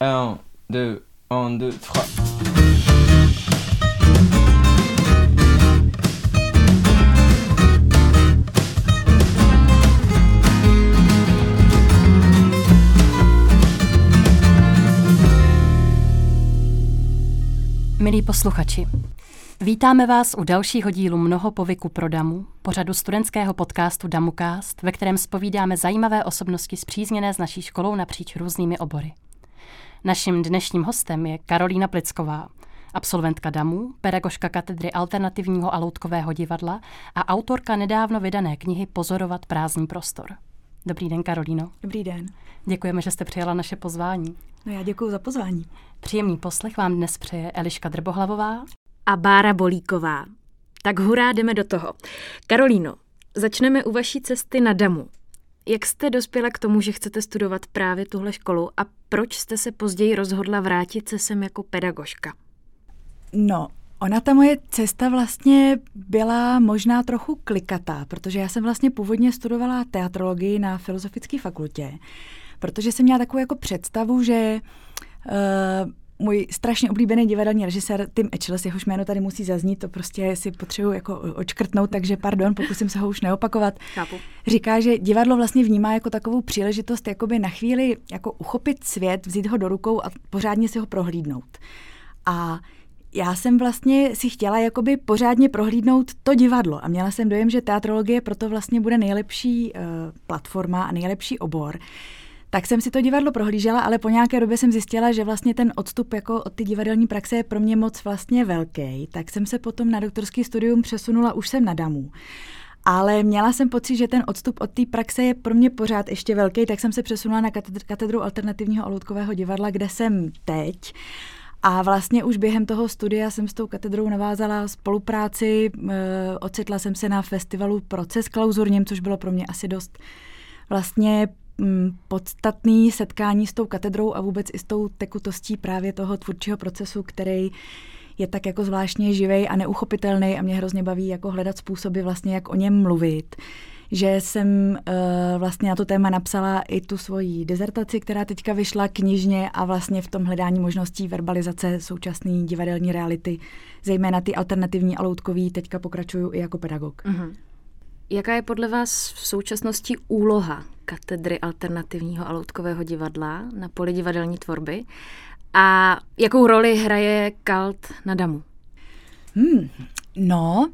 Un, deux, un, deux, trois. Milí posluchači, vítáme vás u dalšího dílu Mnoho povyku pro Damu, pořadu studentského podcastu Damukast, ve kterém spovídáme zajímavé osobnosti zpřízněné s naší školou napříč různými obory. Naším dnešním hostem je Karolína Plicková, absolventka DAMu, pedagožka katedry alternativního a loutkového divadla a autorka nedávno vydané knihy Pozorovat prázdný prostor. Dobrý den, Karolíno. Dobrý den. Děkujeme, že jste přijala naše pozvání. No já děkuji za pozvání. Příjemný poslech vám dnes přeje Eliška Drbohlavová a Bára Bolíková. Tak hurá, jdeme do toho. Karolíno, začneme u vaší cesty na Damu. Jak jste dospěla k tomu, že chcete studovat právě tuhle školu a proč jste se později rozhodla vrátit se sem jako pedagožka? No, Ona ta moje cesta vlastně byla možná trochu klikatá, protože já jsem vlastně původně studovala teatrologii na Filozofické fakultě, protože jsem měla takovou jako představu, že uh, můj strašně oblíbený divadelní režisér Tim Etchels, jehož jméno tady musí zaznít, to prostě si potřebuji jako očkrtnout, takže pardon, pokusím se ho už neopakovat. Chápu. Říká, že divadlo vlastně vnímá jako takovou příležitost jakoby na chvíli jako uchopit svět, vzít ho do rukou a pořádně si ho prohlídnout. A já jsem vlastně si chtěla jakoby pořádně prohlídnout to divadlo a měla jsem dojem, že teatrologie proto vlastně bude nejlepší uh, platforma a nejlepší obor. Tak jsem si to divadlo prohlížela, ale po nějaké době jsem zjistila, že vlastně ten odstup jako od ty divadelní praxe je pro mě moc vlastně velký. Tak jsem se potom na doktorský studium přesunula, už jsem na Damu. Ale měla jsem pocit, že ten odstup od té praxe je pro mě pořád ještě velký, tak jsem se přesunula na katedru alternativního a loutkového divadla, kde jsem teď. A vlastně už během toho studia jsem s tou katedrou navázala spolupráci, e, ocitla jsem se na festivalu Proces klauzurním, což bylo pro mě asi dost vlastně mm, podstatný setkání s tou katedrou a vůbec i s tou tekutostí právě toho tvůrčího procesu, který je tak jako zvláštně živej a neuchopitelný a mě hrozně baví jako hledat způsoby vlastně, jak o něm mluvit že jsem uh, vlastně na to téma napsala i tu svoji dezertaci, která teďka vyšla knižně a vlastně v tom hledání možností verbalizace současné divadelní reality, zejména ty alternativní a loutkový, teďka pokračuju i jako pedagog. Uh-huh. Jaká je podle vás v současnosti úloha katedry alternativního a loutkového divadla na poli divadelní tvorby a jakou roli hraje Kalt na Damu? Hmm, no,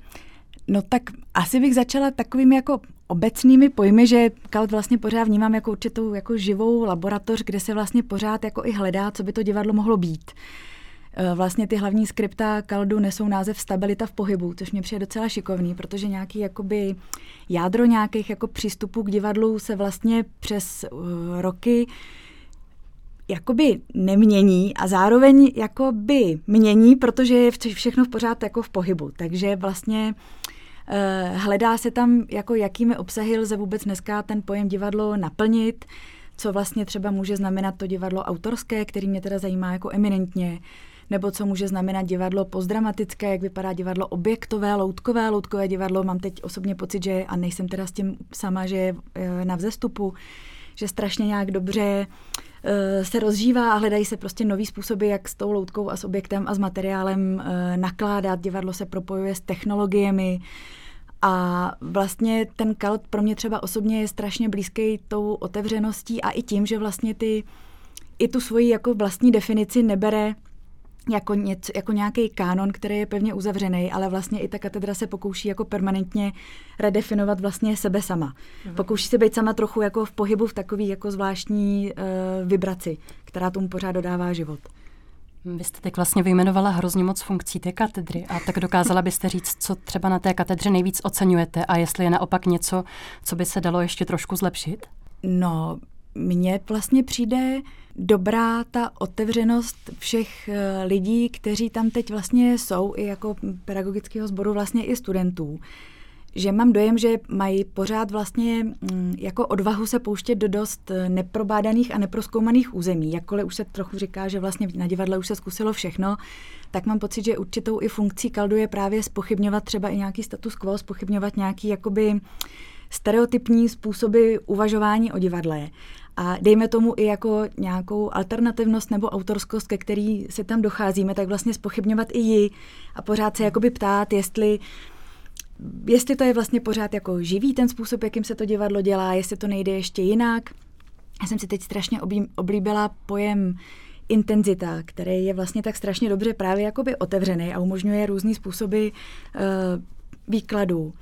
no tak asi bych začala takovým jako obecnými pojmy, že Kalt vlastně pořád vnímám jako určitou jako živou laboratoř, kde se vlastně pořád jako i hledá, co by to divadlo mohlo být. E, vlastně ty hlavní skripta Kaldu nesou název Stabilita v pohybu, což mě přijde docela šikovný, protože nějaký jakoby jádro nějakých jako přístupů k divadlu se vlastně přes uh, roky jakoby nemění a zároveň jakoby mění, protože je všechno v pořád jako v pohybu. Takže vlastně uh, Eh, hledá se tam, jako jakými obsahy lze vůbec dneska ten pojem divadlo naplnit, co vlastně třeba může znamenat to divadlo autorské, který mě teda zajímá jako eminentně, nebo co může znamenat divadlo postdramatické, jak vypadá divadlo objektové, loutkové, loutkové divadlo. Mám teď osobně pocit, že, a nejsem teda s tím sama, že je eh, na vzestupu, že strašně nějak dobře eh, se rozžívá a hledají se prostě nový způsoby, jak s tou loutkou a s objektem a s materiálem nakládat. Divadlo se propojuje s technologiemi, a vlastně ten kalt pro mě třeba osobně je strašně blízký tou otevřeností a i tím, že vlastně ty, i tu svoji jako vlastní definici nebere jako, něco, jako nějaký kánon, který je pevně uzavřený, ale vlastně i ta katedra se pokouší jako permanentně redefinovat vlastně sebe sama. Mhm. Pokouší se být sama trochu jako v pohybu v takový jako zvláštní uh, vibraci, která tomu pořád dodává život. Vy jste teď vlastně vyjmenovala hrozně moc funkcí té katedry a tak dokázala byste říct, co třeba na té katedře nejvíc oceňujete a jestli je naopak něco, co by se dalo ještě trošku zlepšit? No, mně vlastně přijde dobrá ta otevřenost všech eh, lidí, kteří tam teď vlastně jsou, i jako pedagogického sboru, vlastně i studentů že mám dojem, že mají pořád vlastně mm, jako odvahu se pouštět do dost eh, neprobádaných a neproskoumaných území. Jakkoliv už se trochu říká, že vlastně na divadle už se zkusilo všechno, tak mám pocit, že určitou i funkcí kaldu je právě spochybňovat třeba i nějaký status quo, spochybňovat nějaký jakoby stereotypní způsoby uvažování o divadle. A dejme tomu i jako nějakou alternativnost nebo autorskost, ke který se tam docházíme, tak vlastně spochybňovat i ji a pořád se jakoby ptát, jestli jestli to je vlastně pořád jako živý ten způsob, jakým se to divadlo dělá, jestli to nejde ještě jinak. Já jsem si teď strašně oblíbila pojem intenzita, který je vlastně tak strašně dobře právě jakoby otevřený a umožňuje různý způsoby uh, výkladů.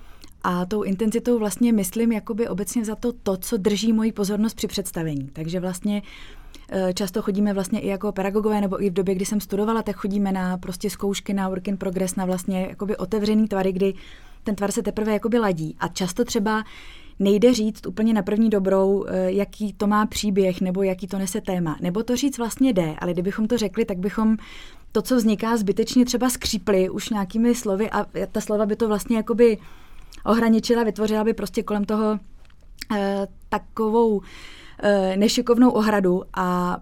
A tou intenzitou vlastně myslím jakoby obecně za to to, co drží moji pozornost při představení. Takže vlastně eh, Často chodíme vlastně i jako pedagogové, nebo i v době, kdy jsem studovala, tak chodíme na prostě zkoušky, na work in progress, na vlastně jakoby otevřený tvary, kdy ten tvar se teprve jakoby ladí. A často třeba nejde říct úplně na první dobrou, eh, jaký to má příběh nebo jaký to nese téma. Nebo to říct vlastně jde, ale kdybychom to řekli, tak bychom to, co vzniká zbytečně třeba skřípli už nějakými slovy a ta slova by to vlastně jakoby ohraničila, vytvořila by prostě kolem toho eh, takovou eh, nešikovnou ohradu a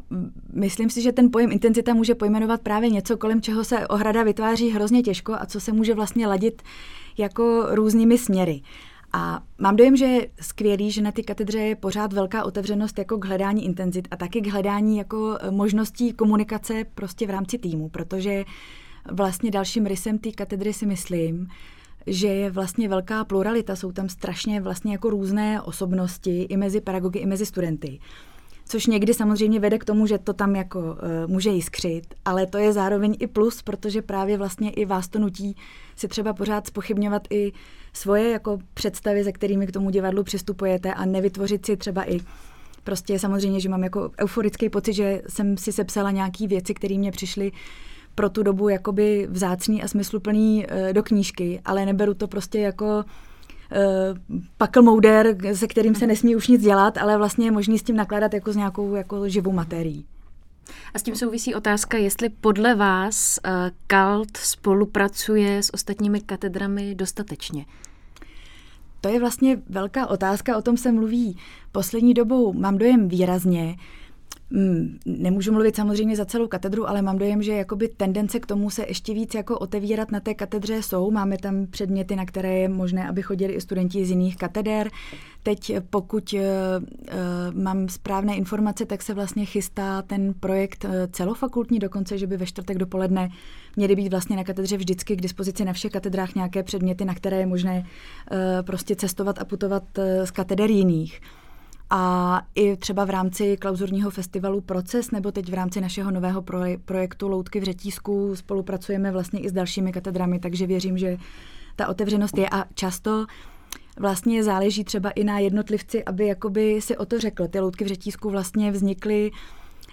myslím si, že ten pojem intenzita může pojmenovat právě něco, kolem čeho se ohrada vytváří hrozně těžko a co se může vlastně ladit jako různými směry. A mám dojem, že je skvělý, že na ty katedře je pořád velká otevřenost jako k hledání intenzit a taky k hledání jako eh, možností komunikace prostě v rámci týmu, protože vlastně dalším rysem té katedry si myslím, že je vlastně velká pluralita, jsou tam strašně vlastně jako různé osobnosti i mezi pedagogy, i mezi studenty. Což někdy samozřejmě vede k tomu, že to tam jako uh, může jiskřit, ale to je zároveň i plus, protože právě vlastně i vás to nutí si třeba pořád spochybňovat i svoje jako představy, ze kterými k tomu divadlu přistupujete a nevytvořit si třeba i prostě samozřejmě, že mám jako euforický pocit, že jsem si sepsala nějaké věci, které mě přišly pro tu dobu jakoby vzácný a smysluplný uh, do knížky, ale neberu to prostě jako uh, pakl mouder, se kterým se nesmí už nic dělat, ale vlastně je možný s tím nakládat jako s nějakou jako živou materií. A s tím souvisí otázka, jestli podle vás uh, KALT spolupracuje s ostatními katedrami dostatečně. To je vlastně velká otázka, o tom se mluví poslední dobou, mám dojem výrazně. Mm, nemůžu mluvit samozřejmě za celou katedru, ale mám dojem, že jakoby tendence k tomu se ještě víc jako otevírat na té katedře jsou. Máme tam předměty, na které je možné, aby chodili i studenti z jiných kateder. Teď, pokud uh, uh, mám správné informace, tak se vlastně chystá ten projekt celofakultní, dokonce, že by ve čtvrtek dopoledne měly být vlastně na katedře vždycky k dispozici na všech katedrách nějaké předměty, na které je možné uh, prostě cestovat a putovat uh, z kateder jiných. A i třeba v rámci klauzurního festivalu Proces nebo teď v rámci našeho nového projektu Loutky v Řetísku spolupracujeme vlastně i s dalšími katedrami, takže věřím, že ta otevřenost je a často vlastně záleží třeba i na jednotlivci, aby jakoby si o to řekl. Ty loutky v Řetísku vlastně vznikly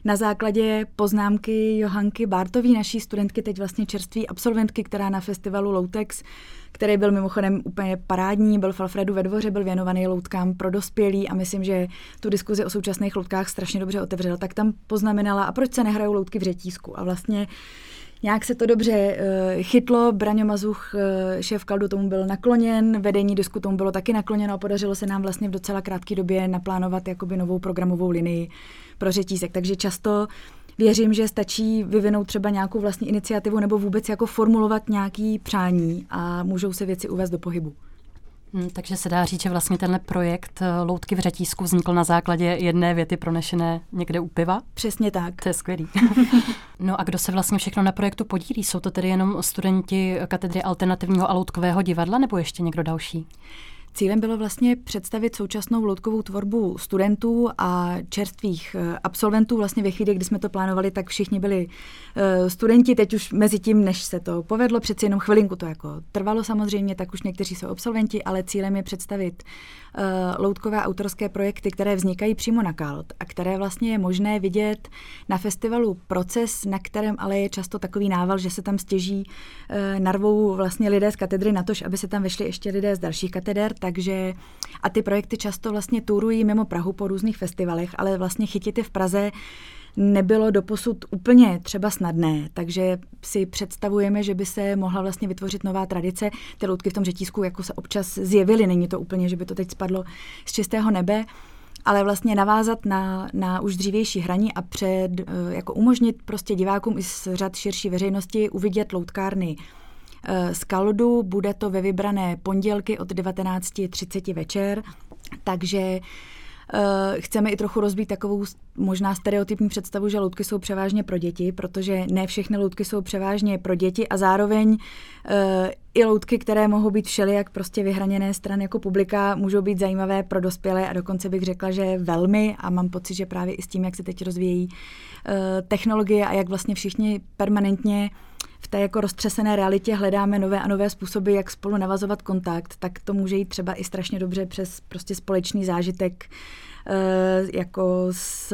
na základě poznámky Johanky Bartový, naší studentky, teď vlastně čerství absolventky, která na festivalu Loutex který byl mimochodem úplně parádní, byl v Alfredu ve dvoře, byl věnovaný loutkám pro dospělí a myslím, že tu diskuzi o současných loutkách strašně dobře otevřel, tak tam poznamenala, a proč se nehrajou loutky v řetízku. A vlastně Nějak se to dobře uh, chytlo, Braňo Mazuch, uh, šéf Kaldu, tomu byl nakloněn, vedení disku tomu bylo taky nakloněno a podařilo se nám vlastně v docela krátké době naplánovat jakoby novou programovou linii pro řetízek. Takže často věřím, že stačí vyvinout třeba nějakou vlastní iniciativu nebo vůbec jako formulovat nějaký přání a můžou se věci uvést do pohybu. Hmm, takže se dá říct, že vlastně tenhle projekt eh, Loutky v řetízku vznikl na základě jedné věty pronešené někde u piva? Přesně tak. To je skvělý. no a kdo se vlastně všechno na projektu podílí? Jsou to tedy jenom studenti katedry alternativního a loutkového divadla nebo ještě někdo další? Cílem bylo vlastně představit současnou loutkovou tvorbu studentů a čerstvých eh, absolventů. Vlastně ve chvíli, kdy jsme to plánovali, tak všichni byli studenti. Teď už mezi tím, než se to povedlo, přeci jenom chvilinku to jako trvalo samozřejmě, tak už někteří jsou absolventi, ale cílem je představit uh, loutkové autorské projekty, které vznikají přímo na KALT a které vlastně je možné vidět na festivalu Proces, na kterém ale je často takový nával, že se tam stěží uh, narvou vlastně lidé z katedry na to, aby se tam vešli ještě lidé z dalších kateder, takže a ty projekty často vlastně turují mimo Prahu po různých festivalech, ale vlastně chytit je v Praze nebylo doposud úplně třeba snadné, takže si představujeme, že by se mohla vlastně vytvořit nová tradice. Ty loutky v tom řetízku jako se občas zjevily, není to úplně, že by to teď spadlo z čistého nebe, ale vlastně navázat na, na už dřívější hraní a před, eh, jako umožnit prostě divákům i z řad širší veřejnosti uvidět loutkárny eh, z Kaldu. Bude to ve vybrané pondělky od 19.30 večer, takže chceme i trochu rozbít takovou možná stereotypní představu, že loutky jsou převážně pro děti, protože ne všechny loutky jsou převážně pro děti a zároveň uh, i loutky, které mohou být všelijak prostě vyhraněné stran jako publika, můžou být zajímavé pro dospělé a dokonce bych řekla, že velmi a mám pocit, že právě i s tím, jak se teď rozvíjejí uh, technologie a jak vlastně všichni permanentně v té jako roztřesené realitě hledáme nové a nové způsoby, jak spolu navazovat kontakt, tak to může jít třeba i strašně dobře přes prostě společný zážitek uh, jako s,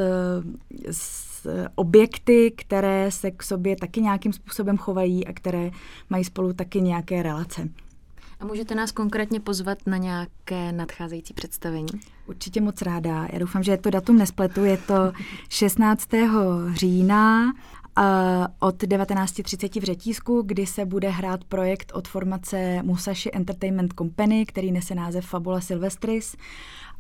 s objekty, které se k sobě taky nějakým způsobem chovají a které mají spolu taky nějaké relace. A můžete nás konkrétně pozvat na nějaké nadcházející představení? Určitě moc ráda. Já doufám, že to datum nespletu. Je to 16. října od 19.30 v Řetízku, kdy se bude hrát projekt od formace Musashi Entertainment Company, který nese název Fabula Silvestris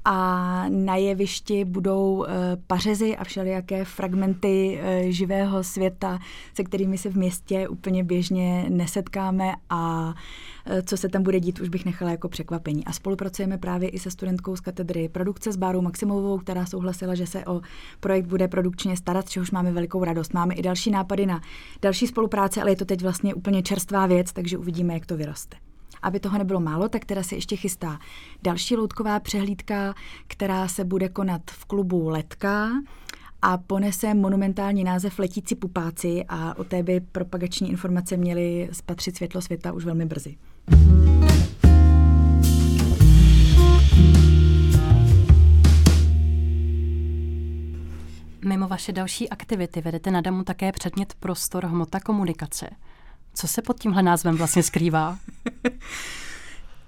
a na jevišti budou uh, pařezy a všelijaké fragmenty uh, živého světa, se kterými se v městě úplně běžně nesetkáme a uh, co se tam bude dít, už bych nechala jako překvapení. A spolupracujeme právě i se studentkou z katedry produkce s Bárou Maximovou, která souhlasila, že se o projekt bude produkčně starat, čehož máme velikou radost. Máme i další nápady na další spolupráce, ale je to teď vlastně úplně čerstvá věc, takže uvidíme, jak to vyroste. Aby toho nebylo málo, tak teda se ještě chystá další loutková přehlídka, která se bude konat v klubu Letka a ponese monumentální název Letící pupáci a o té by propagační informace měly spatřit světlo světa už velmi brzy. Mimo vaše další aktivity vedete na Damu také předmět prostor hmota komunikace. Co se pod tímhle názvem vlastně skrývá?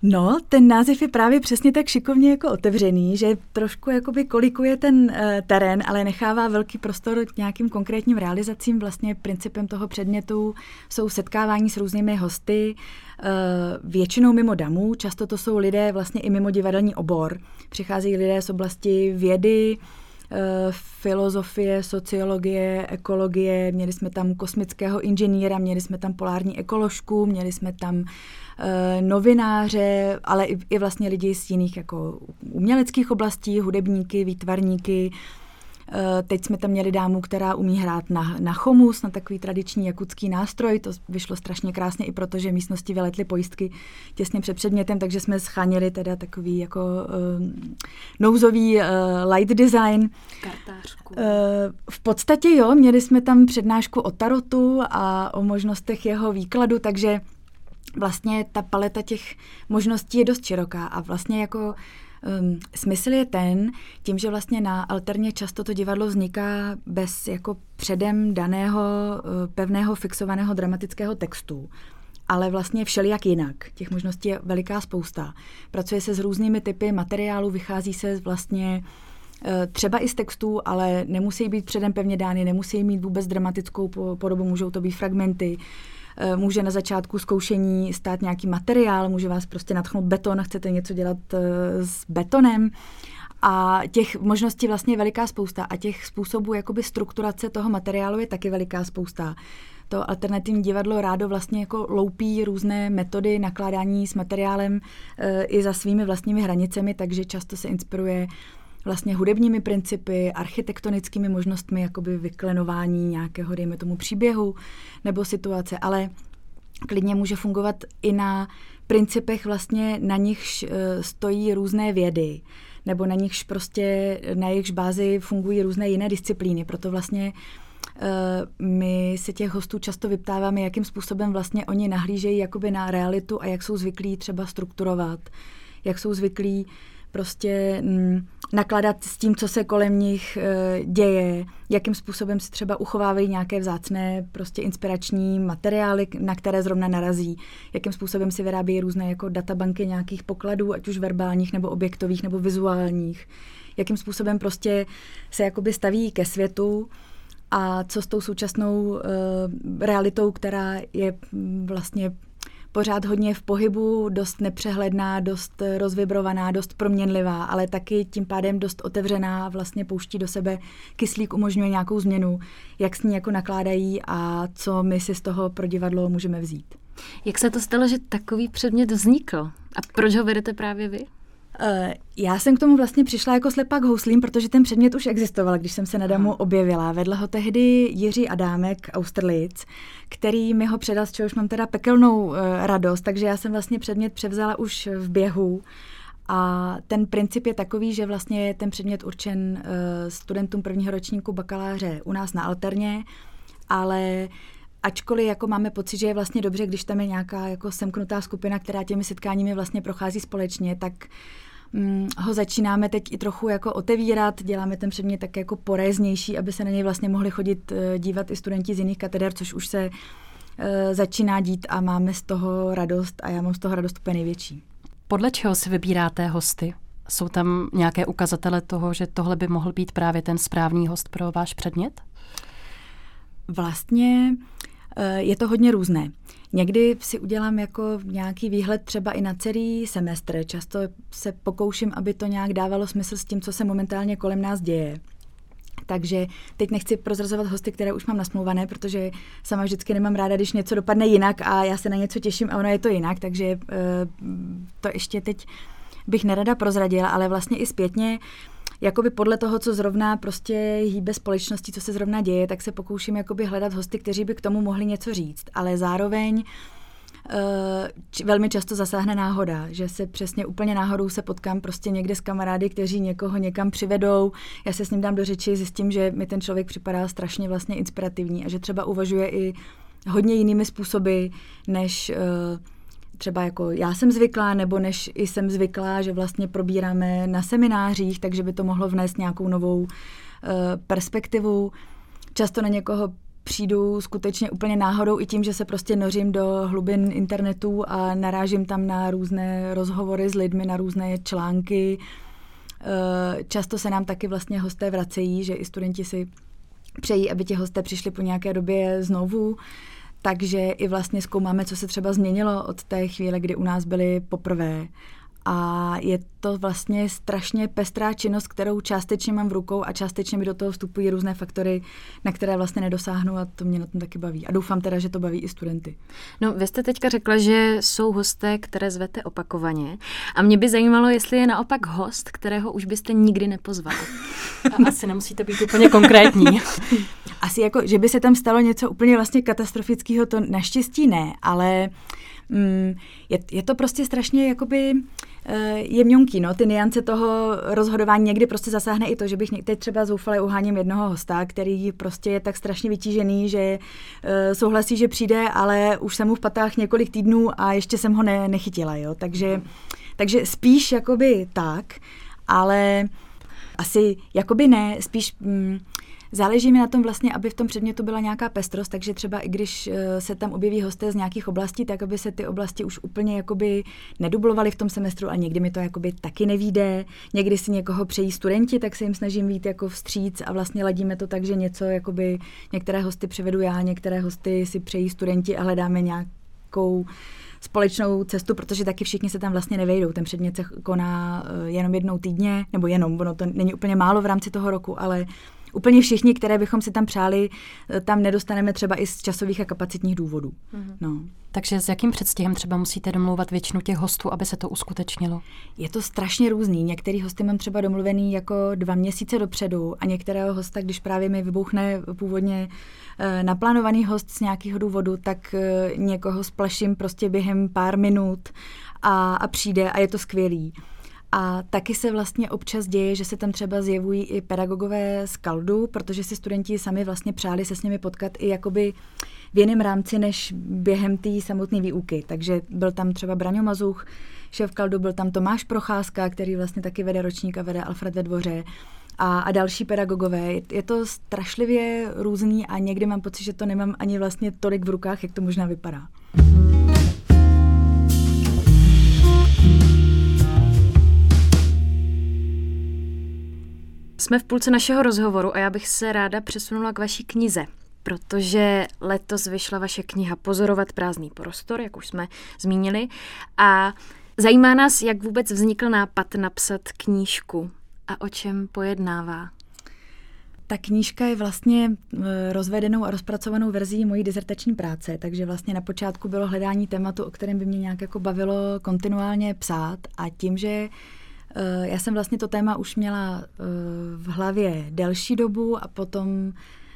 No, ten název je právě přesně tak šikovně jako otevřený, že trošku jakoby kolikuje ten uh, terén, ale nechává velký prostor k nějakým konkrétním realizacím. Vlastně principem toho předmětu jsou setkávání s různými hosty, uh, většinou mimo damu, často to jsou lidé vlastně i mimo divadelní obor. Přicházejí lidé z oblasti vědy, Eh, filozofie, sociologie, ekologie, měli jsme tam kosmického inženýra, měli jsme tam polární ekoložku, měli jsme tam eh, novináře, ale i, i vlastně lidi z jiných jako uměleckých oblastí, hudebníky, výtvarníky, Eh, teď jsme tam měli dámu, která umí hrát na, na chomus, na takový tradiční jakutský nástroj. To vyšlo strašně krásně i proto, že místnosti vyletly pojistky těsně před předmětem, takže jsme schánili teda takový jako uh, nouzový uh, light design. Kartářku. Uh, v podstatě jo, měli jsme tam přednášku o tarotu a o možnostech jeho výkladu, takže vlastně ta paleta těch možností je dost široká a vlastně jako Um, smysl je ten, tím, že vlastně na alterně často to divadlo vzniká bez jako předem daného uh, pevného fixovaného dramatického textu, ale vlastně všelijak jinak. Těch možností je veliká spousta. Pracuje se s různými typy materiálu, vychází se vlastně eh, třeba i z textů, ale nemusí být předem pevně dány, nemusí mít vůbec dramatickou podobu, můžou to být fragmenty, může na začátku zkoušení stát nějaký materiál, může vás prostě natchnout beton, chcete něco dělat eh, s betonem. A těch možností vlastně je veliká spousta a těch způsobů jakoby strukturace toho materiálu je taky veliká spousta. To alternativní divadlo rádo vlastně jako loupí různé metody nakládání s materiálem e, i za svými vlastními hranicemi, takže často se inspiruje vlastně hudebními principy, architektonickými možnostmi jakoby vyklenování nějakého, dejme tomu, příběhu nebo situace, ale klidně může fungovat i na principech vlastně, na nichž uh, stojí různé vědy, nebo na nichž prostě, na jejichž bázi fungují různé jiné disciplíny. Proto vlastně uh, my se těch hostů často vyptáváme, jakým způsobem vlastně oni nahlížejí jakoby na realitu a jak jsou zvyklí třeba strukturovat, jak jsou zvyklí prostě mm, nakladat s tím, co se kolem nich e, děje, jakým způsobem si třeba uchovávají nějaké vzácné prostě inspirační materiály, na které zrovna narazí, jakým způsobem si vyrábějí různé jako databanky nějakých pokladů, ať už verbálních nebo objektových nebo vizuálních, jakým způsobem prostě se jakoby staví ke světu a co s tou současnou e, realitou, která je mm, vlastně pořád hodně v pohybu, dost nepřehledná, dost rozvibrovaná, dost proměnlivá, ale taky tím pádem dost otevřená, vlastně pouští do sebe kyslík, umožňuje nějakou změnu, jak s ní jako nakládají a co my si z toho pro divadlo můžeme vzít. Jak se to stalo, že takový předmět vznikl? A proč ho vedete právě vy? Uh, já jsem k tomu vlastně přišla jako slepá k houslím, protože ten předmět už existoval, když jsem se na Damu objevila. Vedl ho tehdy Jiří Adámek, Austerlitz, který mi ho předal, z čehož mám teda pekelnou uh, radost, takže já jsem vlastně předmět převzala už v běhu. A ten princip je takový, že vlastně je ten předmět určen uh, studentům prvního ročníku bakaláře u nás na alterně, ale ačkoliv jako máme pocit, že je vlastně dobře, když tam je nějaká jako semknutá skupina, která těmi setkáními vlastně prochází společně, tak mm, ho začínáme teď i trochu jako otevírat, děláme ten předmět tak jako poréznější, aby se na něj vlastně mohli chodit uh, dívat i studenti z jiných kateder, což už se uh, začíná dít a máme z toho radost a já mám z toho radost úplně největší. Podle čeho si vybíráte hosty? Jsou tam nějaké ukazatele toho, že tohle by mohl být právě ten správný host pro váš předmět? Vlastně eh, je to hodně různé. Někdy si udělám jako nějaký výhled třeba i na celý semestr. Často se pokouším, aby to nějak dávalo smysl s tím, co se momentálně kolem nás děje. Takže teď nechci prozrazovat hosty, které už mám nasmluvané, protože sama vždycky nemám ráda, když něco dopadne jinak a já se na něco těším a ono je to jinak, takže uh, to ještě teď bych nerada prozradila, ale vlastně i zpětně jakoby podle toho, co zrovna prostě hýbe společnosti, co se zrovna děje, tak se pokouším jakoby hledat hosty, kteří by k tomu mohli něco říct. Ale zároveň uh, velmi často zasáhne náhoda, že se přesně úplně náhodou se potkám prostě někde s kamarády, kteří někoho někam přivedou, já se s ním dám do řeči, zjistím, že mi ten člověk připadá strašně vlastně inspirativní a že třeba uvažuje i hodně jinými způsoby, než uh, třeba jako já jsem zvyklá, nebo než i jsem zvyklá, že vlastně probíráme na seminářích, takže by to mohlo vnést nějakou novou uh, perspektivu. Často na někoho přijdu skutečně úplně náhodou i tím, že se prostě nořím do hlubin internetu a narážím tam na různé rozhovory s lidmi, na různé články. Eh, často se nám taky vlastně hosté vracejí, že i studenti si přejí, aby ti hosté přišli po nějaké době znovu. Takže i vlastně zkoumáme, co se třeba změnilo od té chvíle, kdy u nás byli poprvé a je to vlastně strašně pestrá činnost, kterou částečně mám v rukou a částečně mi do toho vstupují různé faktory, na které vlastně nedosáhnu a to mě na tom taky baví. A doufám teda, že to baví i studenty. No, vy jste teďka řekla, že jsou hosté, které zvete opakovaně. A mě by zajímalo, jestli je naopak host, kterého už byste nikdy nepozvali. A asi nemusíte být úplně konkrétní. Asi jako, že by se tam stalo něco úplně vlastně katastrofického, to naštěstí ne, ale mm, je, je to prostě strašně jakoby jemňonký, no, ty niance toho rozhodování někdy prostě zasáhne i to, že bych teď třeba zoufale uháním jednoho hosta, který prostě je tak strašně vytížený, že uh, souhlasí, že přijde, ale už jsem mu v patách několik týdnů a ještě jsem ho ne, nechytila, jo, takže, takže spíš jakoby tak, ale asi jakoby ne, spíš... Mm, Záleží mi na tom vlastně, aby v tom předmětu byla nějaká pestrost, takže třeba i když eh, se tam objeví hosté z nějakých oblastí, tak aby se ty oblasti už úplně jakoby nedublovaly v tom semestru a někdy mi to jakoby taky nevíde. Někdy si někoho přejí studenti, tak se jim snažím být jako vstříc a vlastně ladíme to tak, že něco jakoby některé hosty přivedu já, některé hosty si přejí studenti a hledáme nějakou společnou cestu, protože taky všichni se tam vlastně nevejdou. Ten předmět se koná eh, jenom jednou týdně, nebo jenom, ono to není úplně málo v rámci toho roku, ale úplně všichni, které bychom si tam přáli, eh, tam nedostaneme třeba i z časových a kapacitních důvodů. Mm-hmm. No. Takže s jakým předstihem třeba musíte domlouvat většinu těch hostů, aby se to uskutečnilo? Je to strašně různý. Některý hosty mám třeba domluvený jako dva měsíce dopředu a některého hosta, když právě mi vybuchne původně e, naplánovaný host z nějakého důvodu, tak e, někoho splaším prostě během pár minut a, a přijde a je to skvělý. A taky se vlastně občas děje, že se tam třeba zjevují i pedagogové z Kaldu, protože si studenti sami vlastně přáli se s nimi potkat i jakoby v jiném rámci než během té samotné výuky. Takže byl tam třeba Braňo Mazuch, šéf Kaldu, byl tam Tomáš Procházka, který vlastně taky vede ročník a vede Alfred ve dvoře a, a další pedagogové. Je, to strašlivě různý a někdy mám pocit, že to nemám ani vlastně tolik v rukách, jak to možná vypadá. Jsme v půlce našeho rozhovoru a já bych se ráda přesunula k vaší knize, protože letos vyšla vaše kniha Pozorovat prázdný prostor, jak už jsme zmínili. A zajímá nás, jak vůbec vznikl nápad napsat knížku a o čem pojednává. Ta knížka je vlastně e, rozvedenou a rozpracovanou verzí mojí dizertační práce, takže vlastně na počátku bylo hledání tématu, o kterém by mě nějak jako bavilo kontinuálně psát a tím, že já jsem vlastně to téma už měla uh, v hlavě delší dobu a potom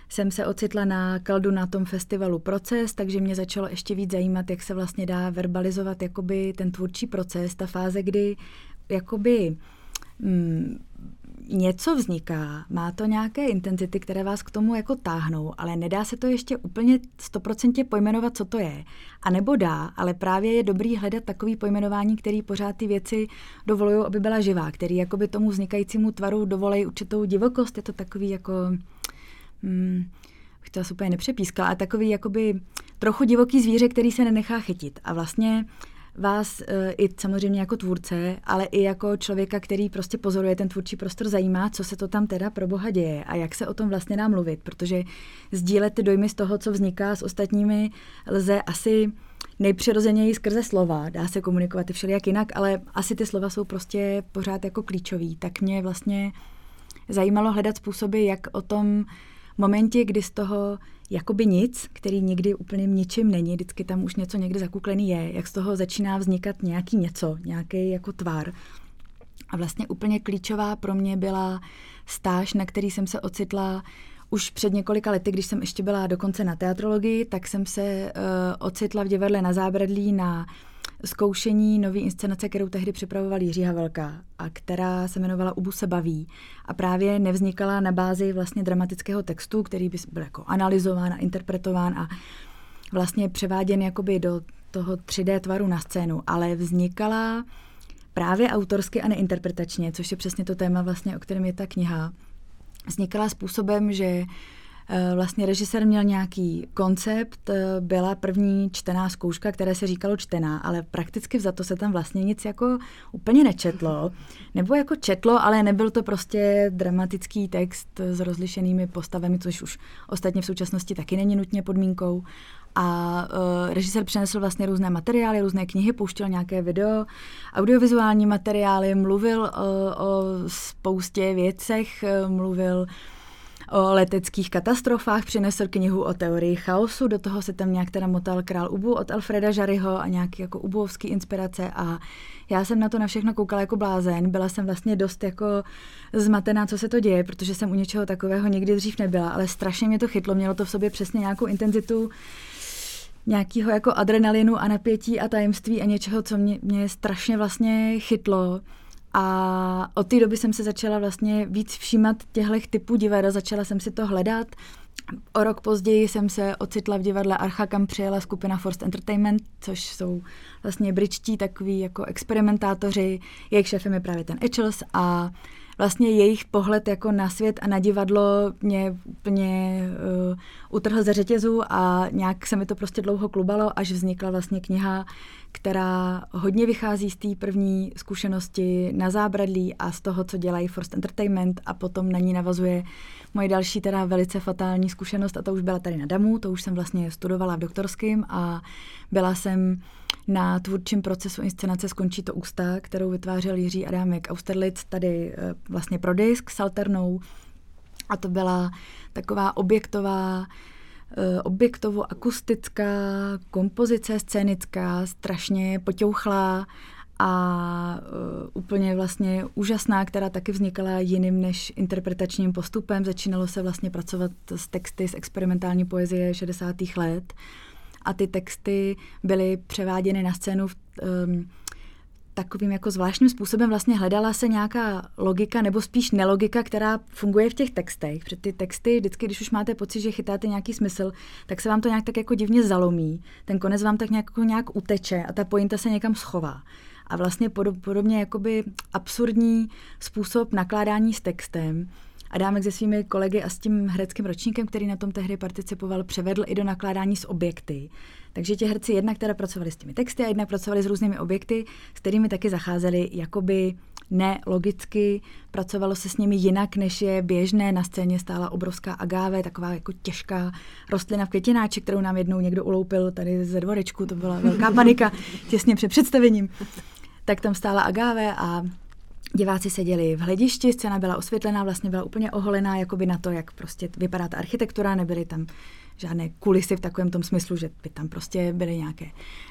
jsem se ocitla na Kaldu na tom festivalu Proces, takže mě začalo ještě víc zajímat, jak se vlastně dá verbalizovat jakoby ten tvůrčí proces, ta fáze, kdy jakoby mm, něco vzniká, má to nějaké intenzity, které vás k tomu jako táhnou, ale nedá se to ještě úplně stoprocentně pojmenovat, co to je. A nebo dá, ale právě je dobrý hledat takový pojmenování, který pořád ty věci dovolují, aby byla živá, který jakoby tomu vznikajícímu tvaru dovolí určitou divokost, je to takový jako... Hmm, to asi úplně nepřepískala, ale takový jakoby trochu divoký zvíře, který se nenechá chytit. A vlastně vás e, i samozřejmě jako tvůrce, ale i jako člověka, který prostě pozoruje ten tvůrčí prostor, zajímá, co se to tam teda pro boha děje a jak se o tom vlastně dá mluvit, protože sdílet ty dojmy z toho, co vzniká s ostatními, lze asi nejpřirozeněji skrze slova. Dá se komunikovat i všelijak jinak, ale asi ty slova jsou prostě pořád jako klíčový. Tak mě vlastně zajímalo hledat způsoby, jak o tom momentě, kdy z toho jakoby nic, který nikdy úplně ničím není, vždycky tam už něco někde zakuklený je, jak z toho začíná vznikat nějaký něco, nějaký jako tvar. A vlastně úplně klíčová pro mě byla stáž, na který jsem se ocitla už před několika lety, když jsem ještě byla dokonce na teatrologii, tak jsem se uh, ocitla v divadle na Zábradlí na zkoušení nové inscenace, kterou tehdy připravoval Jiří Havelka a která se jmenovala Ubu se baví a právě nevznikala na bázi vlastně dramatického textu, který by byl jako analyzován a interpretován a vlastně převáděn jakoby do toho 3D tvaru na scénu, ale vznikala právě autorsky a neinterpretačně, což je přesně to téma vlastně, o kterém je ta kniha. Vznikala způsobem, že Eh, vlastně režisér měl nějaký koncept, eh, byla první čtená zkouška, které se říkalo čtená, ale prakticky za to se tam vlastně nic jako úplně nečetlo. Nebo jako četlo, ale nebyl to prostě dramatický text s rozlišenými postavami, což už ostatně v současnosti taky není nutně podmínkou. A uh, režisér přinesl vlastně různé materiály, různé knihy, pouštěl nějaké video, audiovizuální materiály, mluvil uh, o spoustě věcech, uh, mluvil o leteckých katastrofách, přinesl knihu o teorii chaosu, do toho se tam nějak teda motal Král Ubu od Alfreda Žaryho a nějaký jako ubovský inspirace. A já jsem na to na všechno koukala jako blázen, byla jsem vlastně dost jako zmatená, co se to děje, protože jsem u něčeho takového nikdy dřív nebyla, ale strašně mě to chytlo, mělo to v sobě přesně nějakou intenzitu, nějakého jako adrenalinu a napětí a tajemství a něčeho, co mě, mě strašně vlastně chytlo. A od té doby jsem se začala vlastně víc všímat těchto typů divadel, začala jsem si to hledat. O rok později jsem se ocitla v divadle Archa, kam přijela skupina Forced Entertainment, což jsou vlastně britští takový jako experimentátoři. Jejich šéfem je právě ten Echels a vlastně jejich pohled jako na svět a na divadlo mě úplně uh, utrhl ze řetězu a nějak se mi to prostě dlouho klubalo, až vznikla vlastně kniha, která hodně vychází z té první zkušenosti na zábradlí a z toho, co dělají Forced Entertainment a potom na ní navazuje moje další teda velice fatální zkušenost a to už byla tady na Damu, to už jsem vlastně studovala v doktorském a byla jsem na tvůrčím procesu inscenace Skončí to ústa, kterou vytvářel Jiří Adámek Austerlitz tady eh, vlastně pro disk s Alternou. A to byla taková objektová eh, objektovo akustická kompozice scénická, strašně potěuchlá a uh, úplně vlastně úžasná, která taky vznikala jiným než interpretačním postupem. Začínalo se vlastně pracovat s texty z experimentální poezie 60. let a ty texty byly převáděny na scénu v, um, takovým jako zvláštním způsobem vlastně hledala se nějaká logika nebo spíš nelogika, která funguje v těch textech. Protože ty texty, vždycky, když už máte pocit, že chytáte nějaký smysl, tak se vám to nějak tak jako divně zalomí. Ten konec vám tak nějak, jako nějak uteče a ta pointa se někam schová. A vlastně podobně jakoby absurdní způsob nakládání s textem Adámek se svými kolegy a s tím hereckým ročníkem, který na tom tehdy participoval, převedl i do nakládání s objekty. Takže ti herci jednak teda pracovali s těmi texty a jednak pracovali s různými objekty, s kterými taky zacházeli jakoby nelogicky, pracovalo se s nimi jinak, než je běžné. Na scéně stála obrovská agáve, taková jako těžká rostlina v květináči, kterou nám jednou někdo uloupil tady ze dvorečku, to byla velká panika těsně před představením. Tak tam stála agáve a Diváci seděli v hledišti, scéna byla osvětlená, vlastně byla úplně oholená jakoby na to, jak prostě vypadá ta architektura, nebyly tam žádné kulisy v takovém tom smyslu, že by tam prostě byly nějaké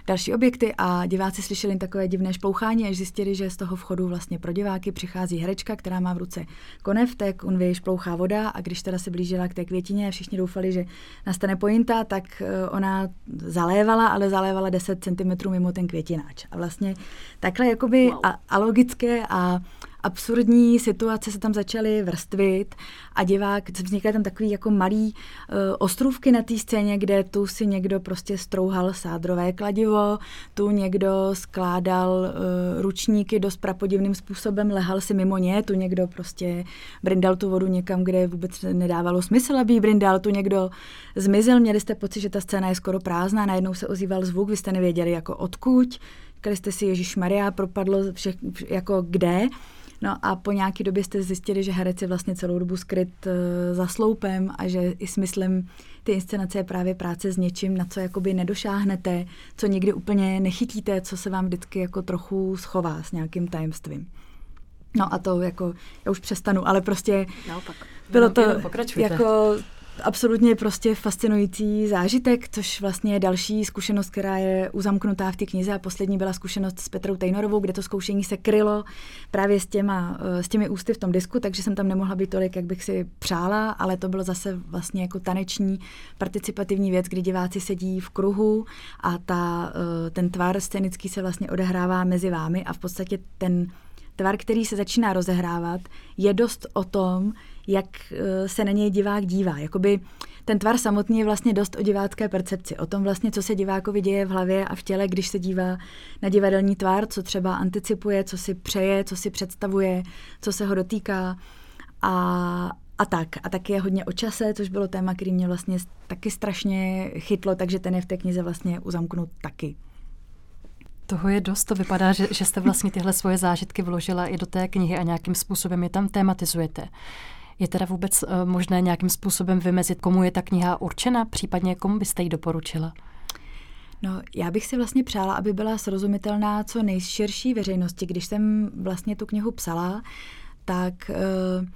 další objekty a diváci slyšeli takové divné šplouchání, až zjistili, že z toho vchodu vlastně pro diváky přichází herečka, která má v ruce konev, tak on šplouchá voda a když teda se blížila k té květině a všichni doufali, že nastane pointa, tak eh, ona zalévala, ale zalévala 10 cm mimo ten květináč. A vlastně takhle jakoby wow. a, a logické a absurdní situace se tam začaly vrstvit a divák, vznikaly tam takový jako malý uh, ostrůvky na té scéně, kde tu si někdo prostě strouhal sádrové kladivo, tu někdo skládal uh, ručníky dost prapodivným způsobem, lehal si mimo ně, tu někdo prostě brindal tu vodu někam, kde vůbec nedávalo smysl, aby ji brindal, tu někdo zmizel, měli jste pocit, že ta scéna je skoro prázdná, najednou se ozýval zvuk, vy jste nevěděli jako odkud, říkali jste si, Ježíš Maria, propadlo vše, jako kde. No a po nějaké době jste zjistili, že herec je vlastně celou dobu skryt uh, za sloupem a že i smyslem ty inscenace je právě práce s něčím, na co jakoby nedošáhnete, co nikdy úplně nechytíte, co se vám vždycky jako trochu schová s nějakým tajemstvím. No a to jako, já už přestanu, ale prostě Naopak. bylo to jako absolutně prostě fascinující zážitek, což vlastně je další zkušenost, která je uzamknutá v té knize. A poslední byla zkušenost s Petrou Tejnorovou, kde to zkoušení se krylo právě s, těma, eh, s těmi ústy v tom disku, takže jsem tam nemohla být tolik, jak bych si přála, ale to bylo zase vlastně jako taneční participativní věc, kdy diváci sedí v kruhu a ta, eh, ten tvar scénický se vlastně odehrává mezi vámi a v podstatě ten tvar, který se začíná rozehrávat, je dost o tom, jak eh, se na něj divák dívá. Jakoby ten tvar samotný je vlastně dost o divácké percepci, o tom vlastně, co se divákovi děje v hlavě a v těle, když se dívá na divadelní tvar, co třeba anticipuje, co si přeje, co si představuje, co se ho dotýká a, a tak. A taky je hodně o čase, což bylo téma, který mě vlastně taky strašně chytlo, takže ten je v té knize vlastně uzamknut taky. Toho je dost, to vypadá, že, že jste vlastně tyhle svoje zážitky vložila i do té knihy a nějakým způsobem je tam tematizujete. Je teda vůbec uh, možné nějakým způsobem vymezit, komu je ta kniha určena, případně komu byste ji doporučila? No, já bych si vlastně přála, aby byla srozumitelná co nejširší veřejnosti. Když jsem vlastně tu knihu psala, tak uh,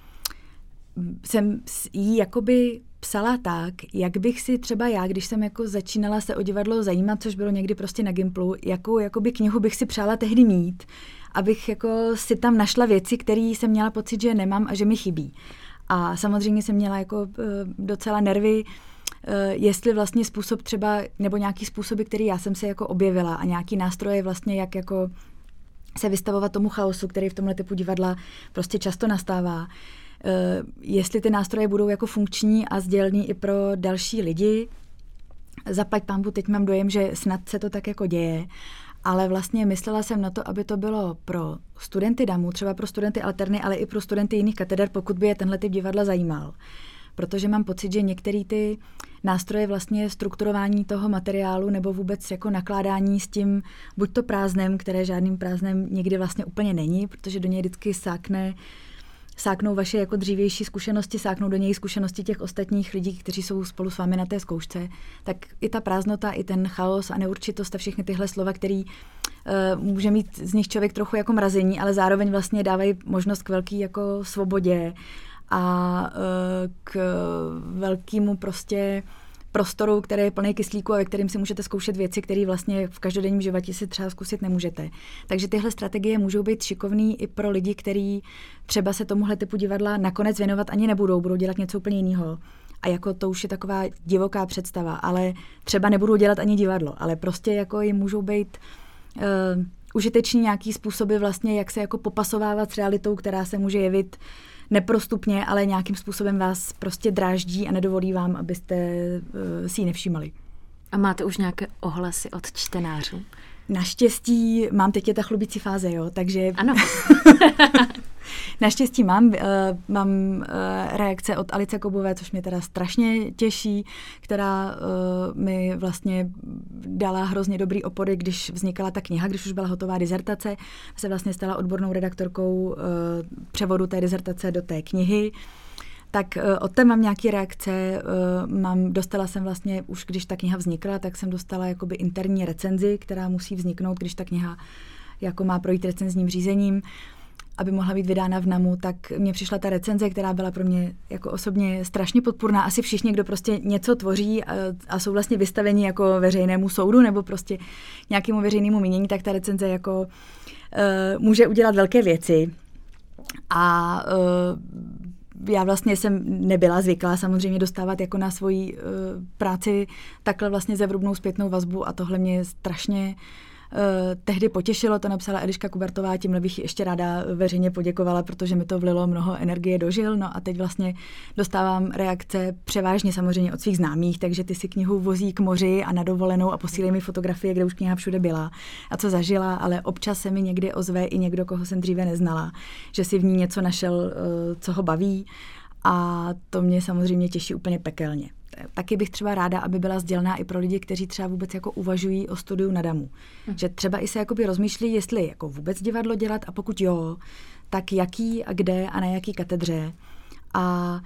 jsem ji jakoby psala tak, jak bych si třeba já, když jsem jako začínala se o divadlo zajímat, což bylo někdy prostě na Gimplu, jakou jakoby knihu bych si přála tehdy mít, abych jako si tam našla věci, které jsem měla pocit, že nemám a že mi chybí. A samozřejmě jsem měla jako uh, docela nervy, uh, jestli vlastně způsob třeba, nebo nějaký způsoby, který já jsem se jako objevila a nějaký nástroje vlastně, jak jako se vystavovat tomu chaosu, který v tomhle typu divadla prostě často nastává. Uh, jestli ty nástroje budou jako funkční a sdělní i pro další lidi. Zaplať pambu, teď mám dojem, že snad se to tak jako děje ale vlastně myslela jsem na to, aby to bylo pro studenty DAMu, třeba pro studenty alterny, ale i pro studenty jiných kateder, pokud by je tenhle typ divadla zajímal. Protože mám pocit, že některé ty nástroje vlastně strukturování toho materiálu nebo vůbec jako nakládání s tím, buď to prázdnem, které žádným prázdnem nikdy vlastně úplně není, protože do něj vždycky sákne sáknou vaše jako dřívější zkušenosti, sáknou do něj zkušenosti těch ostatních lidí, kteří jsou spolu s vámi na té zkoušce, tak i ta prázdnota, i ten chaos a neurčitost a všechny tyhle slova, který uh, může mít z nich člověk trochu jako mrazení, ale zároveň vlastně dávají možnost k velký jako svobodě a uh, k velkému prostě prostoru, který je plný kyslíku a ve kterým si můžete zkoušet věci, které vlastně v každodenním životě si třeba zkusit nemůžete. Takže tyhle strategie můžou být šikovný i pro lidi, kteří třeba se tomuhle typu divadla nakonec věnovat ani nebudou, budou dělat něco úplně jiného. A jako to už je taková divoká představa, ale třeba nebudou dělat ani divadlo, ale prostě jako jim můžou být uh, užiteční nějaký způsoby vlastně, jak se jako popasovávat s realitou, která se může jevit uh, neprostupně, ale nějakým způsobem vás prostě dráždí a nedovolí vám, abyste uh, si ji nevšímali. A máte už nějaké ohlasy od čtenářů? Naštěstí mám teď je ta chlubící fáze, jo, takže... Ano. Naštěstí mám, uh, mám uh, reakce od Alice Kobové, což mě teda strašně těší, která uh, mi vlastně dala hrozně dobrý opory, když vznikala ta kniha, když už byla hotová dizertace, se vlastně stala odbornou redaktorkou uh, převodu té dizertace do té knihy. Tak od té mám nějaké reakce, mám, dostala jsem vlastně, už když ta kniha vznikla, tak jsem dostala jakoby interní recenzi, která musí vzniknout, když ta kniha jako má projít recenzním řízením. Aby mohla být vydána v NAMu, tak mně přišla ta recenze, která byla pro mě jako osobně strašně podpůrná. Asi všichni, kdo prostě něco tvoří a, a jsou vlastně vystaveni jako veřejnému soudu nebo prostě nějakému veřejnému mínění, tak ta recenze jako uh, může udělat velké věci. A uh, já vlastně jsem nebyla zvyklá samozřejmě dostávat jako na svoji uh, práci takhle vlastně zevrubnou zpětnou vazbu a tohle mě strašně uh, Eh, tehdy potěšilo, to napsala Eliška Kubertová, tímhle bych ještě ráda veřejně poděkovala, protože mi to vlilo mnoho energie do žil. No a teď vlastně dostávám reakce převážně samozřejmě od svých známých, takže ty si knihu vozí k moři a na dovolenou a posílej mi fotografie, kde už kniha všude byla a co zažila, ale občas se mi někdy ozve i někdo, koho jsem dříve neznala, že si v ní něco našel, eh, co ho baví a to mě samozřejmě těší úplně pekelně taky bych třeba ráda, aby byla sdělná i pro lidi, kteří třeba vůbec jako uvažují o studiu na DAMu. Hmm. Že třeba i se jakoby rozmýšlí, jestli jako vůbec divadlo dělat a pokud jo, tak jaký a kde a na jaký katedře. A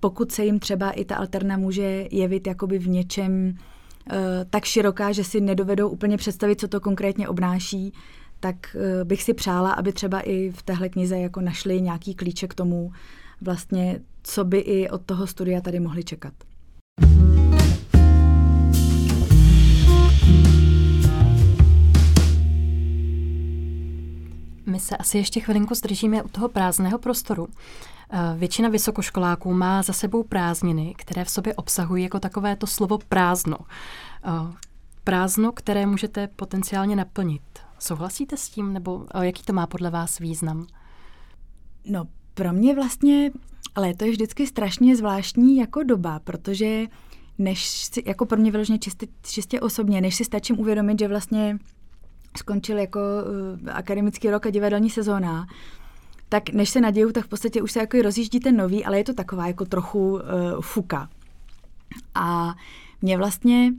pokud se jim třeba i ta alterna může jevit jakoby v něčem uh, tak široká, že si nedovedou úplně představit, co to konkrétně obnáší, tak uh, bych si přála, aby třeba i v téhle knize jako našli nějaký klíček k tomu, vlastně, co by i od toho studia tady mohli čekat. My se asi ještě chvilinku zdržíme u toho prázdného prostoru. Eh, většina vysokoškoláků má za sebou prázdniny, které v sobě obsahují jako takové to slovo prázdno. Eh, prázdno, které můžete potenciálně naplnit. Souhlasíte s tím, nebo eh, jaký to má podle vás význam? No, pro mě vlastně léto je vždycky strašně zvláštní jako doba, protože než si, jako pro mě vyloženě čistě, čistě osobně, než si stačím uvědomit, že vlastně skončil jako uh, akademický rok a divadelní sezóna, tak než se naděju, tak v podstatě už se jako rozjíždí ten nový, ale je to taková jako trochu uh, fuka. A mě vlastně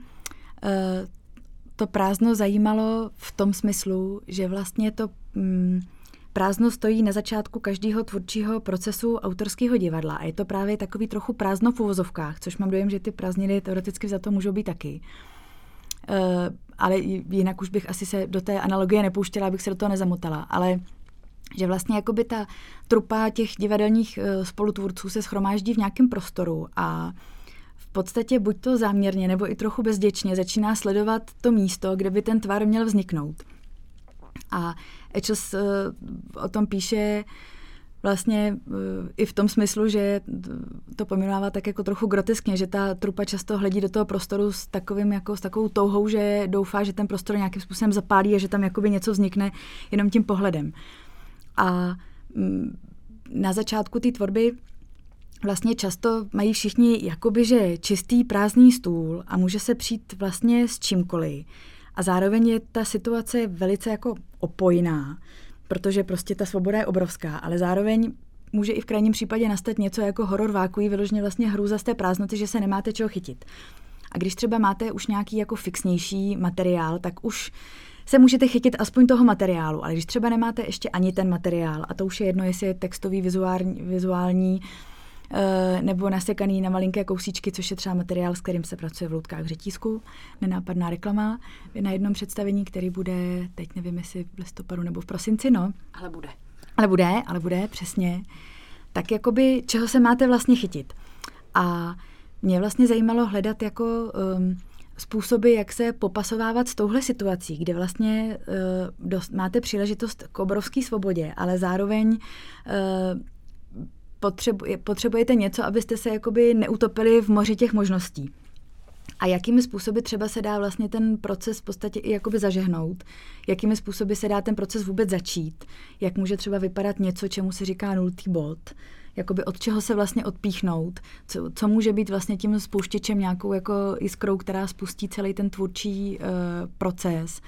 uh, to prázdno zajímalo v tom smyslu, že vlastně to um, prázdno stojí na začátku každého tvůrčího procesu autorského divadla a je to právě takový trochu prázdno v uvozovkách, což mám dojem, že ty prázdniny teoreticky za to můžou být taky. Uh, ale jinak už bych asi se do té analogie nepouštěla, abych se do toho nezamotala. Ale že vlastně jakoby ta trupa těch divadelních uh, spolutvůrců se schromáždí v nějakém prostoru a v podstatě buď to záměrně nebo i trochu bezděčně začíná sledovat to místo, kde by ten tvar měl vzniknout. A Echos uh, o tom píše vlastně uh, i v tom smyslu, že to pojmenovává tak jako trochu groteskně, že ta trupa často hledí do toho prostoru s, takovým, jako, s takovou touhou, že doufá, že ten prostor nějakým způsobem zapálí a že tam jakoby něco vznikne jenom tím pohledem. A mm, na začátku té tvorby vlastně často mají všichni jakoby, že čistý prázdný stůl a může se přijít vlastně s čímkoliv. A zároveň je ta situace velice jako opojná, protože prostě ta svoboda je obrovská, ale zároveň může i v krajním případě nastat něco jako horor vákují, vyloženě vlastně hrůza z té prázdnoty, že se nemáte čeho chytit. A když třeba máte už nějaký jako fixnější materiál, tak už se můžete chytit aspoň toho materiálu, ale když třeba nemáte ještě ani ten materiál, a to už je jedno, jestli je textový, vizuální, vizuální nebo nasekaný na malinké kousíčky, což je třeba materiál, s kterým se pracuje v loutkách v řetízku. Nenápadná reklama na jednom představení, který bude, teď nevím, jestli v listopadu nebo v prosinci, no. Ale bude. Ale bude, ale bude, přesně. Tak jakoby, čeho se máte vlastně chytit. A mě vlastně zajímalo hledat jako um, způsoby, jak se popasovávat s touhle situací, kde vlastně uh, dost, máte příležitost k obrovské svobodě, ale zároveň uh, potřebuje, potřebujete něco, abyste se jakoby neutopili v moři těch možností. A jakými způsoby třeba se dá vlastně ten proces v podstatě i jakoby zažehnout? Jakými způsoby se dá ten proces vůbec začít? Jak může třeba vypadat něco, čemu se říká nultý bod? Jakoby od čeho se vlastně odpíchnout? Co, co může být vlastně tím spouštěčem, nějakou jako iskrou, která spustí celý ten tvůrčí uh, proces?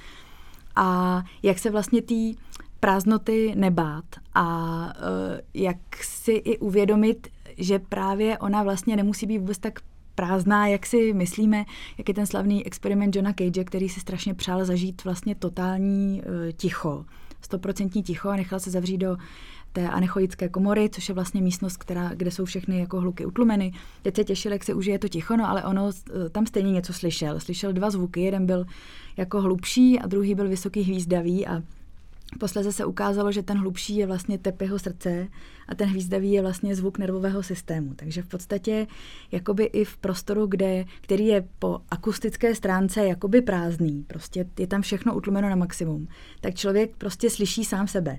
A jak se vlastně tý prázdnoty nebát a uh, jak si i uvědomit, že právě ona vlastně nemusí být vůbec tak prázdná, jak si myslíme, jak je ten slavný experiment Johna Cage, který si strašně přál zažít vlastně totální uh, ticho, stoprocentní ticho a nechal se zavřít do té anechoické komory, což je vlastně místnost, která, kde jsou všechny jako hluky utlumeny. Teď se těšil, jak se užije to ticho, no ale ono uh, tam stejně něco slyšel. Slyšel dva zvuky, jeden byl jako hlubší a druhý byl vysoký hvízdavý a Posledně se ukázalo, že ten hlubší je vlastně tep jeho srdce a ten hvízdavý je vlastně zvuk nervového systému. Takže v podstatě jakoby i v prostoru, kde, který je po akustické stránce jakoby prázdný, prostě je tam všechno utlumeno na maximum, tak člověk prostě slyší sám sebe.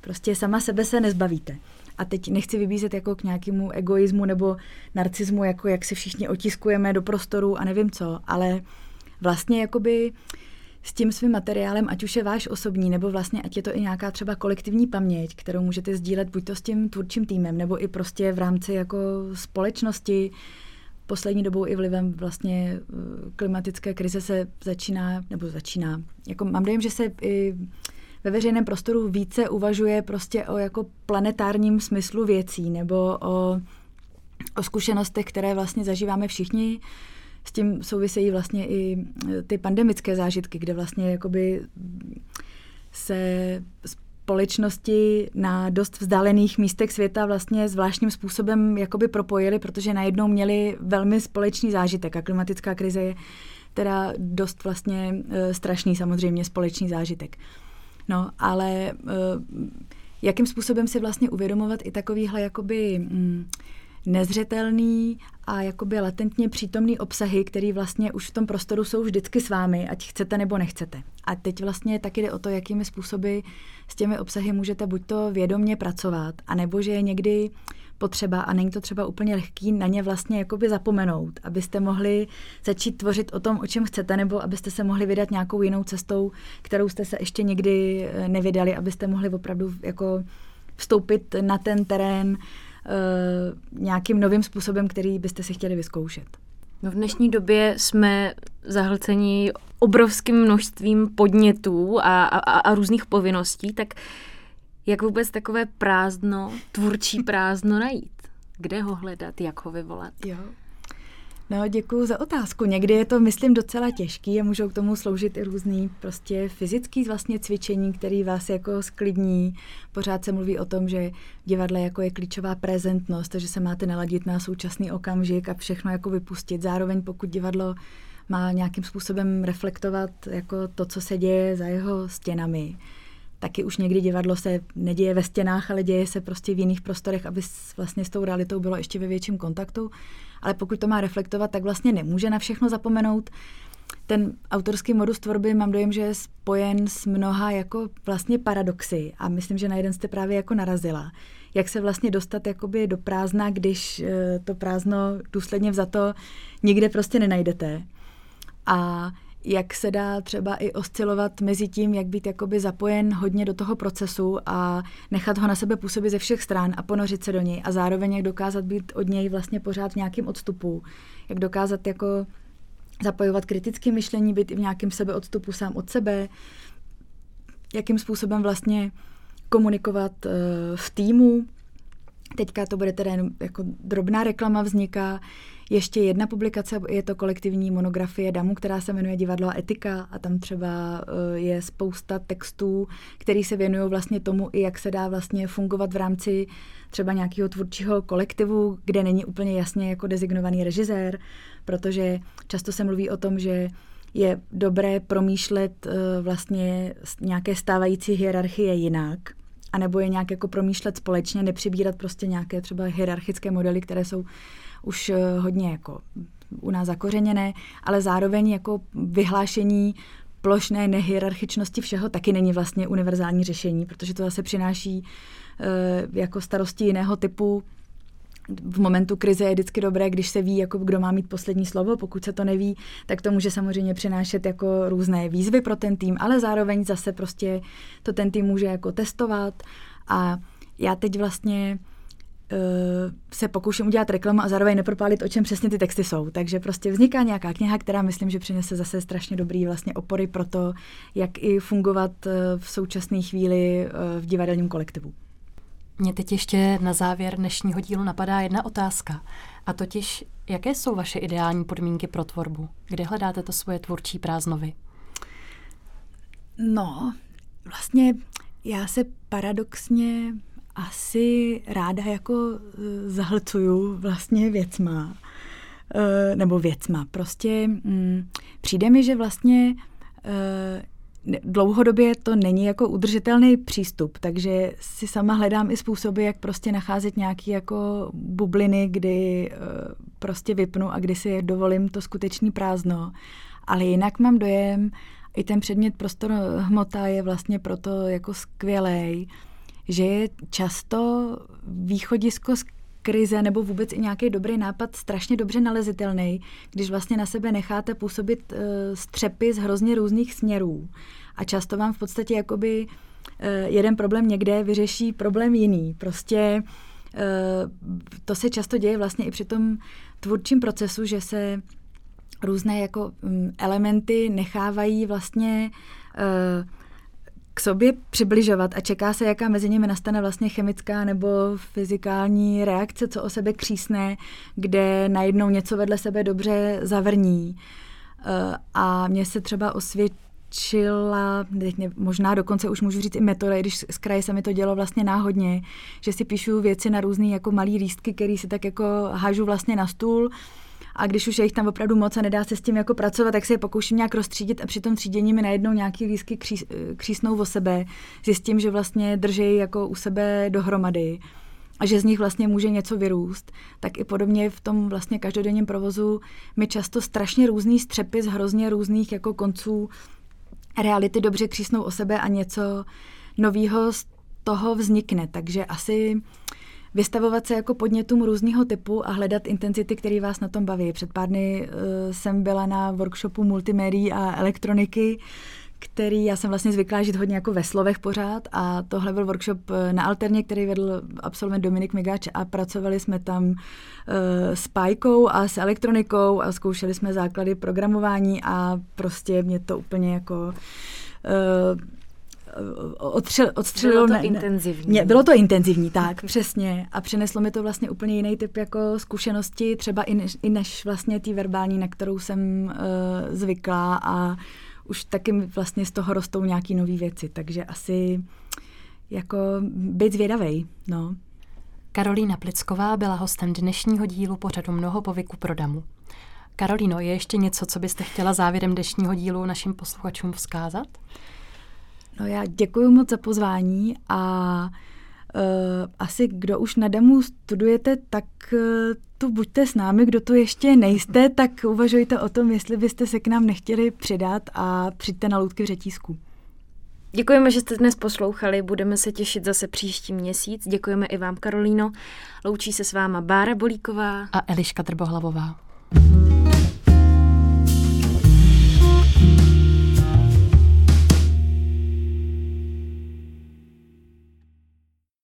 Prostě sama sebe se nezbavíte. A teď nechci vybízet jako k nějakému egoismu nebo narcismu, jako jak se všichni otiskujeme do prostoru a nevím co, ale vlastně jakoby s tím svým materiálem, ať už je váš osobní, nebo vlastně ať je to i nějaká třeba kolektivní paměť, kterou můžete sdílet buď to s tím tvůrčím týmem, nebo i prostě v rámci jako společnosti. Poslední dobou i vlivem vlastně eh, klimatické krize se začíná, nebo začíná, jako mám dojem, že se i ve veřejném prostoru více uvažuje prostě o jako planetárním smyslu věcí, nebo o, o zkušenostech, které vlastně zažíváme všichni, s tím souvisejí vlastně i e, ty pandemické zážitky, kde vlastně jakoby se společnosti na dost vzdálených místech světa vlastně zvláštním způsobem jakoby propojily, protože najednou měli velmi společný zážitek a klimatická krize je teda dost vlastně e, strašný samozřejmě společný zážitek. No, ale e, jakým způsobem si vlastně uvědomovat i takovýhle jakoby mm, nezřetelný a jakoby latentně přítomný obsahy, který vlastně už v tom prostoru jsou vždycky s vámi, ať chcete nebo nechcete. A teď vlastně taky jde o to, jakými způsoby s těmi obsahy můžete buď to vědomně pracovat, anebo že je někdy potřeba, a není to třeba úplně lehký, na ně vlastně jakoby zapomenout, abyste mohli začít tvořit o tom, o čem chcete, nebo abyste se mohli vydat nějakou jinou cestou, kterou jste se ještě nikdy eh, nevydali, abyste mohli opravdu jako vstoupit na ten terén, nějakým novým způsobem, který byste si chtěli vyzkoušet. No v dnešní době jsme zahlceni obrovským množstvím podnětů a, a, a různých povinností, tak jak vůbec takové prázdno, tvůrčí prázdno najít? Kde ho hledat, jak ho vyvolat? Jo. No, děkuji za otázku. Někdy je to, myslím, docela těžký a můžou k tomu sloužit i různý prostě fyzický vlastně cvičení, který vás jako sklidní. Pořád se mluví o tom, že divadle jako je klíčová prezentnost, takže se máte naladit na současný okamžik a všechno jako vypustit. Zároveň pokud divadlo má nějakým způsobem reflektovat jako to, co se děje za jeho stěnami, taky už někdy divadlo se neděje ve stěnách, ale děje se prostě v jiných prostorech, aby vlastně s tou realitou bylo ještě ve větším kontaktu. Ale pokud to má reflektovat, tak vlastně nemůže na všechno zapomenout. Ten autorský modus tvorby mám dojem, že je spojen s mnoha jako vlastně paradoxy a myslím, že na jeden jste právě jako narazila. Jak se vlastně dostat jakoby do prázdna, když eh, to prázdno důsledně vzato nikde prostě nenajdete. A jak se dá třeba i oscilovat mezi tím, jak být jakoby zapojen hodně do toho procesu a nechat ho na sebe působit ze všech stran a ponořit se do něj a zároveň jak dokázat být od něj vlastně pořád v nějakém odstupu, jak dokázat jako zapojovat kritické myšlení, být i v nějakém sebeodstupu sám od sebe, jakým způsobem vlastně komunikovat uh, v týmu. Teďka to bude teda jen jako drobná reklama vzniká, ještě jedna publikace, je to kolektivní monografie DAMu, která se jmenuje Divadlo a etika. A tam třeba eh, je spousta textů, který se věnují vlastně tomu, i jak se dá vlastně fungovat v rámci třeba nějakého tvůrčího kolektivu, kde není úplně jasně jako dezignovaný režisér, protože často se mluví o tom, že je dobré promýšlet eh, vlastně nějaké stávající hierarchie jinak, anebo je nějak jako promýšlet společně, nepřibírat prostě nějaké třeba hierarchické modely, které jsou už eh, hodně jako u nás zakořeněné, ale zároveň jako vyhlášení plošné nehierarchičnosti všeho taky není vlastně univerzální řešení, protože to zase přináší uh, jako starosti jiného typu. V momentu krize je vždycky dobré, když se ví, jako kdo má mít poslední slovo. Pokud se to neví, tak to může samozřejmě přinášet jako různé výzvy pro ten tým, ale zároveň zase prostě to ten tým může jako testovat. A já teď vlastně se pokouším udělat reklamu a zároveň nepropálit, o čem přesně ty texty jsou. Takže prostě vzniká nějaká kniha, která myslím, že přinese zase strašně dobrý vlastně opory pro to, jak i fungovat uh, v současné chvíli uh, v divadelním kolektivu. Mně teď ještě na závěr dnešního dílu napadá jedna otázka. A totiž, jaké jsou vaše ideální podmínky pro tvorbu? Kde hledáte to svoje tvůrčí prázdnovy? No, vlastně já se paradoxně asi ráda jako eh, zahlcuju vlastně věcma. Eh, nebo věcma. Prostě mm, přijde mi, že vlastně eh, dlouhodobě to není jako udržitelný přístup, takže si sama hledám i způsoby, jak prostě nacházet nějaké jako bubliny, kdy prostě vypnu a kdy si dovolím to skutečný prázdno. Ale jinak mám dojem, i ten předmět prostor hmota je vlastně proto jako skvělej, že je často východisko z krize nebo vůbec i nějaký dobrý nápad strašně dobře nalezitelný, když vlastně na sebe necháte působit uh, střepy z hrozně různých směrů. A často vám v podstatě jakoby uh, jeden problém někde vyřeší problém jiný. Prostě uh, to se často děje vlastně i při tom tvůrčím procesu, že se různé jako um, elementy nechávají vlastně uh, k sobě přibližovat a čeká se, jaká mezi nimi nastane vlastně chemická nebo fyzikální reakce, co o sebe křísne, kde najednou něco vedle sebe dobře zavrní. Eh, a mně se třeba osvědčila, možná dokonce už můžu říct i metoda, když z kraje se mi to dělo vlastně náhodně, že si píšu věci na různé jako malé lístky, které si tak jako hážu vlastně na stůl a když už je jich tam opravdu moc a nedá se s tím jako pracovat, tak se je pokouším nějak rozstřídit a při tom třídění mi najednou nějaký lísky kří, křísnou o sebe. Zjistím, že vlastně drží jako u sebe dohromady a že z nich vlastně může něco vyrůst, tak i podobně v tom vlastně každodenním provozu mi často strašně různý střepy z hrozně různých jako konců reality dobře křísnou o sebe a něco nového z toho vznikne. Takže asi vystavovat se jako podnětům různého typu a hledat intenzity, které vás na tom baví. Před pár dny uh, jsem byla na workshopu multimédií a elektroniky, který já jsem vlastně zvyklá žít hodně jako ve slovech pořád a tohle byl workshop eh, na Alterně, který vedl absolvent Dominik Migač a pracovali jsme tam uh, s pajkou a s elektronikou a zkoušeli jsme základy programování a prostě mě to úplně jako uh, odstřel, odstřelilo. Bylo to ne, intenzivní. Ne, bylo to intenzivní, tak, přesně. A přineslo mi to vlastně úplně jiný typ jako zkušenosti, třeba i než, i než vlastně tý verbální, na kterou jsem uh, zvyklá a už taky vlastně z toho rostou nějaký nové věci, takže asi jako být zvědavej, no. Karolína Plicková byla hostem dnešního dílu pořadu Mnoho povyku pro damu. Karolíno, je ještě něco, co byste chtěla závěrem dnešního dílu našim posluchačům vzkázat? No já děkuji moc za pozvání a uh, asi kdo už na demo studujete, tak uh, tu buďte s námi, kdo tu ještě nejste, tak uvažujte o tom, jestli byste se k nám nechtěli přidat a přijďte na loutky v řetízku. Děkujeme, že jste dnes poslouchali, budeme se těšit zase příští měsíc. Děkujeme i vám, Karolíno. Loučí se s váma Bára Bolíková a Eliška Trbohlavová.